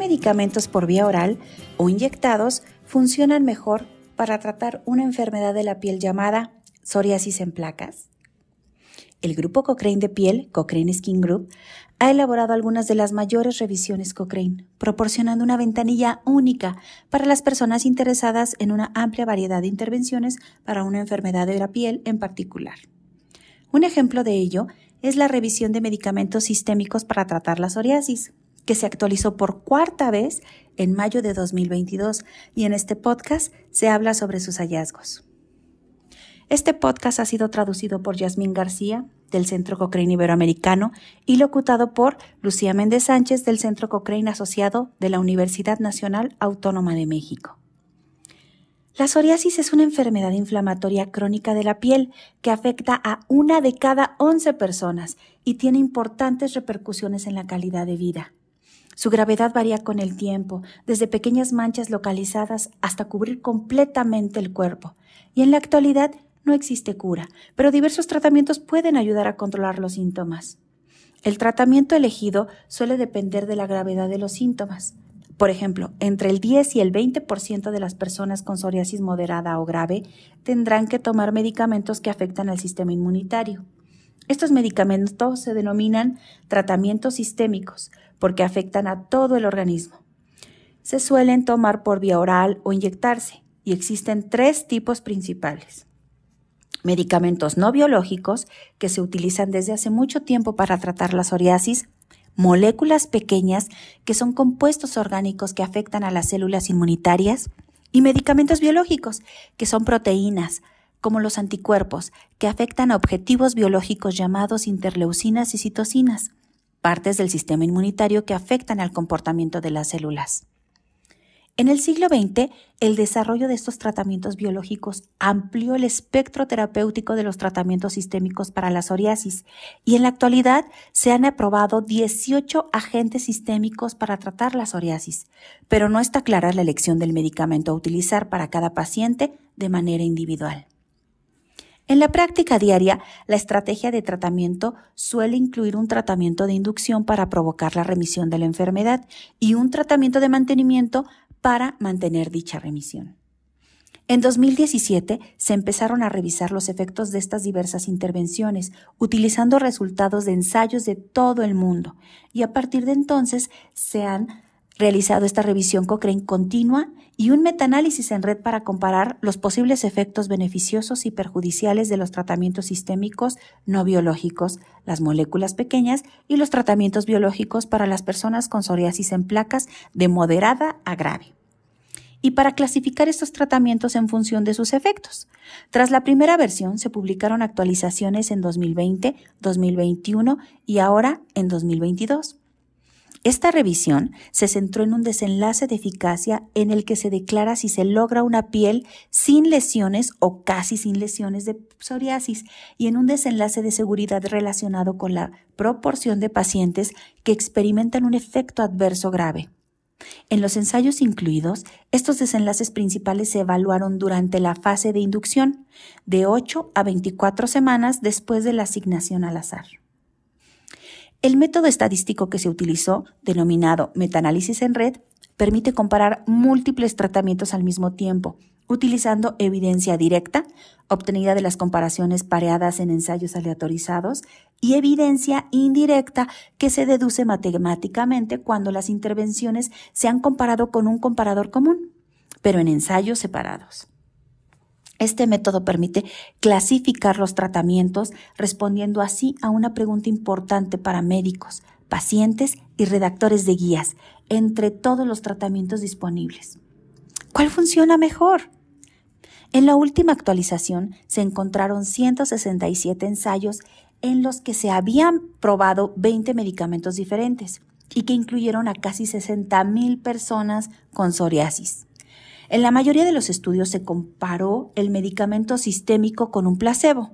medicamentos por vía oral o inyectados funcionan mejor para tratar una enfermedad de la piel llamada psoriasis en placas? El grupo Cochrane de piel, Cochrane Skin Group, ha elaborado algunas de las mayores revisiones Cochrane, proporcionando una ventanilla única para las personas interesadas en una amplia variedad de intervenciones para una enfermedad de la piel en particular. Un ejemplo de ello es la revisión de medicamentos sistémicos para tratar la psoriasis, que se actualizó por cuarta vez en mayo de 2022 y en este podcast se habla sobre sus hallazgos. Este podcast ha sido traducido por Yasmín García, del Centro Cochrane Iberoamericano, y locutado por Lucía Méndez Sánchez, del Centro Cochrane Asociado de la Universidad Nacional Autónoma de México. La psoriasis es una enfermedad inflamatoria crónica de la piel que afecta a una de cada 11 personas y tiene importantes repercusiones en la calidad de vida. Su gravedad varía con el tiempo, desde pequeñas manchas localizadas hasta cubrir completamente el cuerpo, y en la actualidad no existe cura, pero diversos tratamientos pueden ayudar a controlar los síntomas. El tratamiento elegido suele depender de la gravedad de los síntomas. Por ejemplo, entre el 10 y el 20% de las personas con psoriasis moderada o grave tendrán que tomar medicamentos que afectan al sistema inmunitario. Estos medicamentos se denominan tratamientos sistémicos porque afectan a todo el organismo. Se suelen tomar por vía oral o inyectarse y existen tres tipos principales medicamentos no biológicos que se utilizan desde hace mucho tiempo para tratar la psoriasis, moléculas pequeñas que son compuestos orgánicos que afectan a las células inmunitarias y medicamentos biológicos que son proteínas, como los anticuerpos, que afectan a objetivos biológicos llamados interleucinas y citocinas, partes del sistema inmunitario que afectan al comportamiento de las células. En el siglo XX, el desarrollo de estos tratamientos biológicos amplió el espectro terapéutico de los tratamientos sistémicos para la psoriasis y en la actualidad se han aprobado 18 agentes sistémicos para tratar la psoriasis, pero no está clara la elección del medicamento a utilizar para cada paciente de manera individual. En la práctica diaria, la estrategia de tratamiento suele incluir un tratamiento de inducción para provocar la remisión de la enfermedad y un tratamiento de mantenimiento para mantener dicha remisión. En 2017 se empezaron a revisar los efectos de estas diversas intervenciones, utilizando resultados de ensayos de todo el mundo, y a partir de entonces se han realizado esta revisión Cochrane continua y un metaanálisis en red para comparar los posibles efectos beneficiosos y perjudiciales de los tratamientos sistémicos no biológicos, las moléculas pequeñas y los tratamientos biológicos para las personas con psoriasis en placas de moderada a grave y para clasificar estos tratamientos en función de sus efectos. Tras la primera versión se publicaron actualizaciones en 2020, 2021 y ahora en 2022. Esta revisión se centró en un desenlace de eficacia en el que se declara si se logra una piel sin lesiones o casi sin lesiones de psoriasis y en un desenlace de seguridad relacionado con la proporción de pacientes que experimentan un efecto adverso grave. En los ensayos incluidos, estos desenlaces principales se evaluaron durante la fase de inducción, de 8 a 24 semanas después de la asignación al azar. El método estadístico que se utilizó, denominado metaanálisis en red, permite comparar múltiples tratamientos al mismo tiempo, utilizando evidencia directa, obtenida de las comparaciones pareadas en ensayos aleatorizados, y evidencia indirecta que se deduce matemáticamente cuando las intervenciones se han comparado con un comparador común, pero en ensayos separados. Este método permite clasificar los tratamientos respondiendo así a una pregunta importante para médicos, pacientes y redactores de guías entre todos los tratamientos disponibles. ¿Cuál funciona mejor? En la última actualización se encontraron 167 ensayos en los que se habían probado 20 medicamentos diferentes y que incluyeron a casi 60.000 personas con psoriasis. En la mayoría de los estudios se comparó el medicamento sistémico con un placebo,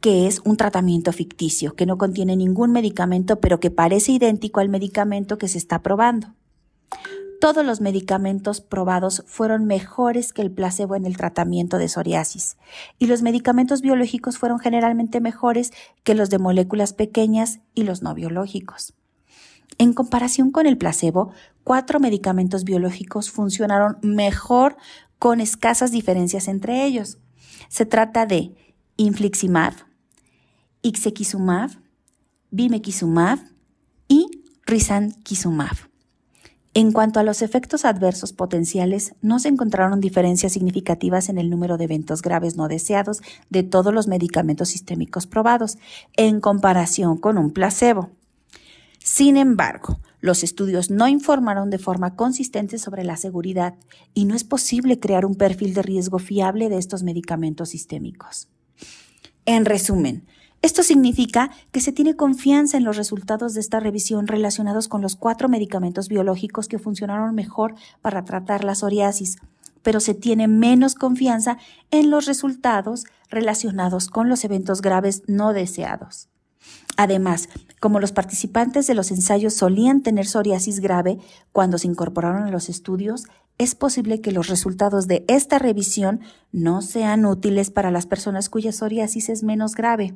que es un tratamiento ficticio, que no contiene ningún medicamento, pero que parece idéntico al medicamento que se está probando. Todos los medicamentos probados fueron mejores que el placebo en el tratamiento de psoriasis, y los medicamentos biológicos fueron generalmente mejores que los de moléculas pequeñas y los no biológicos. En comparación con el placebo, cuatro medicamentos biológicos funcionaron mejor con escasas diferencias entre ellos. Se trata de infliximab, ixekizumab, bimekizumab y risankizumab. En cuanto a los efectos adversos potenciales, no se encontraron diferencias significativas en el número de eventos graves no deseados de todos los medicamentos sistémicos probados, en comparación con un placebo. Sin embargo, los estudios no informaron de forma consistente sobre la seguridad y no es posible crear un perfil de riesgo fiable de estos medicamentos sistémicos. En resumen, esto significa que se tiene confianza en los resultados de esta revisión relacionados con los cuatro medicamentos biológicos que funcionaron mejor para tratar la psoriasis, pero se tiene menos confianza en los resultados relacionados con los eventos graves no deseados. Además, como los participantes de los ensayos solían tener psoriasis grave cuando se incorporaron a los estudios, es posible que los resultados de esta revisión no sean útiles para las personas cuya psoriasis es menos grave.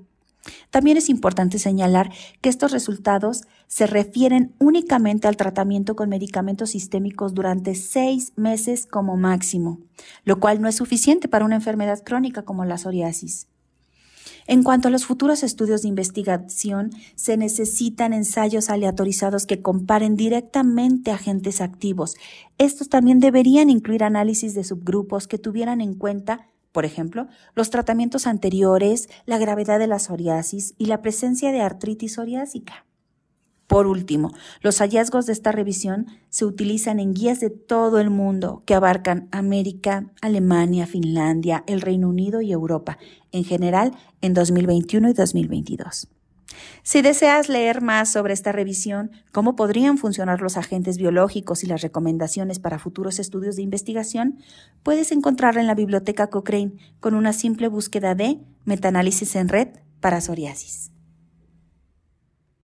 También es importante señalar que estos resultados se refieren únicamente al tratamiento con medicamentos sistémicos durante seis meses como máximo, lo cual no es suficiente para una enfermedad crónica como la psoriasis. En cuanto a los futuros estudios de investigación, se necesitan ensayos aleatorizados que comparen directamente agentes activos. Estos también deberían incluir análisis de subgrupos que tuvieran en cuenta por ejemplo, los tratamientos anteriores, la gravedad de la psoriasis y la presencia de artritis psoriásica. Por último, los hallazgos de esta revisión se utilizan en guías de todo el mundo que abarcan América, Alemania, Finlandia, el Reino Unido y Europa, en general en 2021 y 2022. Si deseas leer más sobre esta revisión, cómo podrían funcionar los agentes biológicos y las recomendaciones para futuros estudios de investigación, puedes encontrarla en la biblioteca Cochrane con una simple búsqueda de metaanálisis en red para psoriasis.